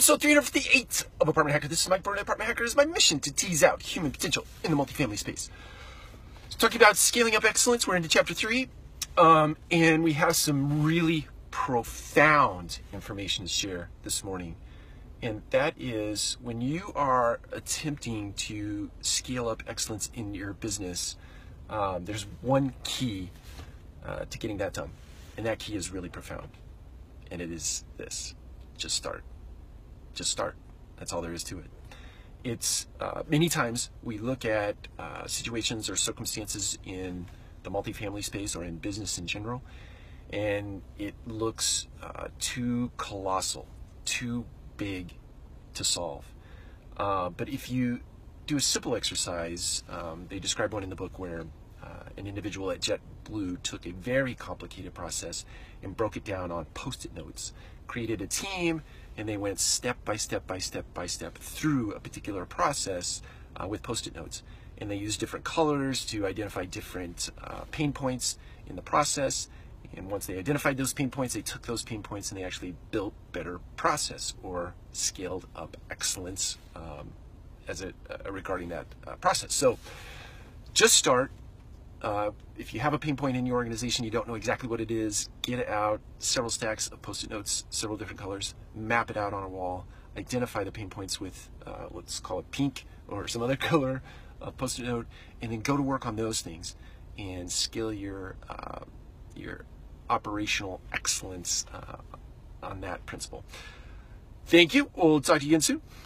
episode 358 of Apartment Hacker. This is Mike Brewer, Apartment Hacker. Is my mission to tease out human potential in the multifamily space. So talking about scaling up excellence, we're into chapter three, um, and we have some really profound information to share this morning. And that is when you are attempting to scale up excellence in your business, um, there's one key uh, to getting that done. And that key is really profound. And it is this just start just start. That's all there is to it. It's uh, many times we look at uh, situations or circumstances in the multifamily space or in business in general, and it looks uh, too colossal, too big to solve. Uh, but if you do a simple exercise, um, they describe one in the book where an individual at JetBlue took a very complicated process and broke it down on post it notes, created a team, and they went step by step by step by step through a particular process uh, with post-it notes. And they used different colors to identify different uh, pain points in the process. And once they identified those pain points they took those pain points and they actually built better process or scaled up excellence um, as a uh, regarding that uh, process. So just start uh, if you have a pain point in your organization, you don't know exactly what it is, get it out, several stacks of post-it notes, several different colors, map it out on a wall, identify the pain points with, uh, let's call it pink or some other color uh, post-it note, and then go to work on those things and scale your, uh, your operational excellence uh, on that principle. Thank you. We'll talk to you again soon.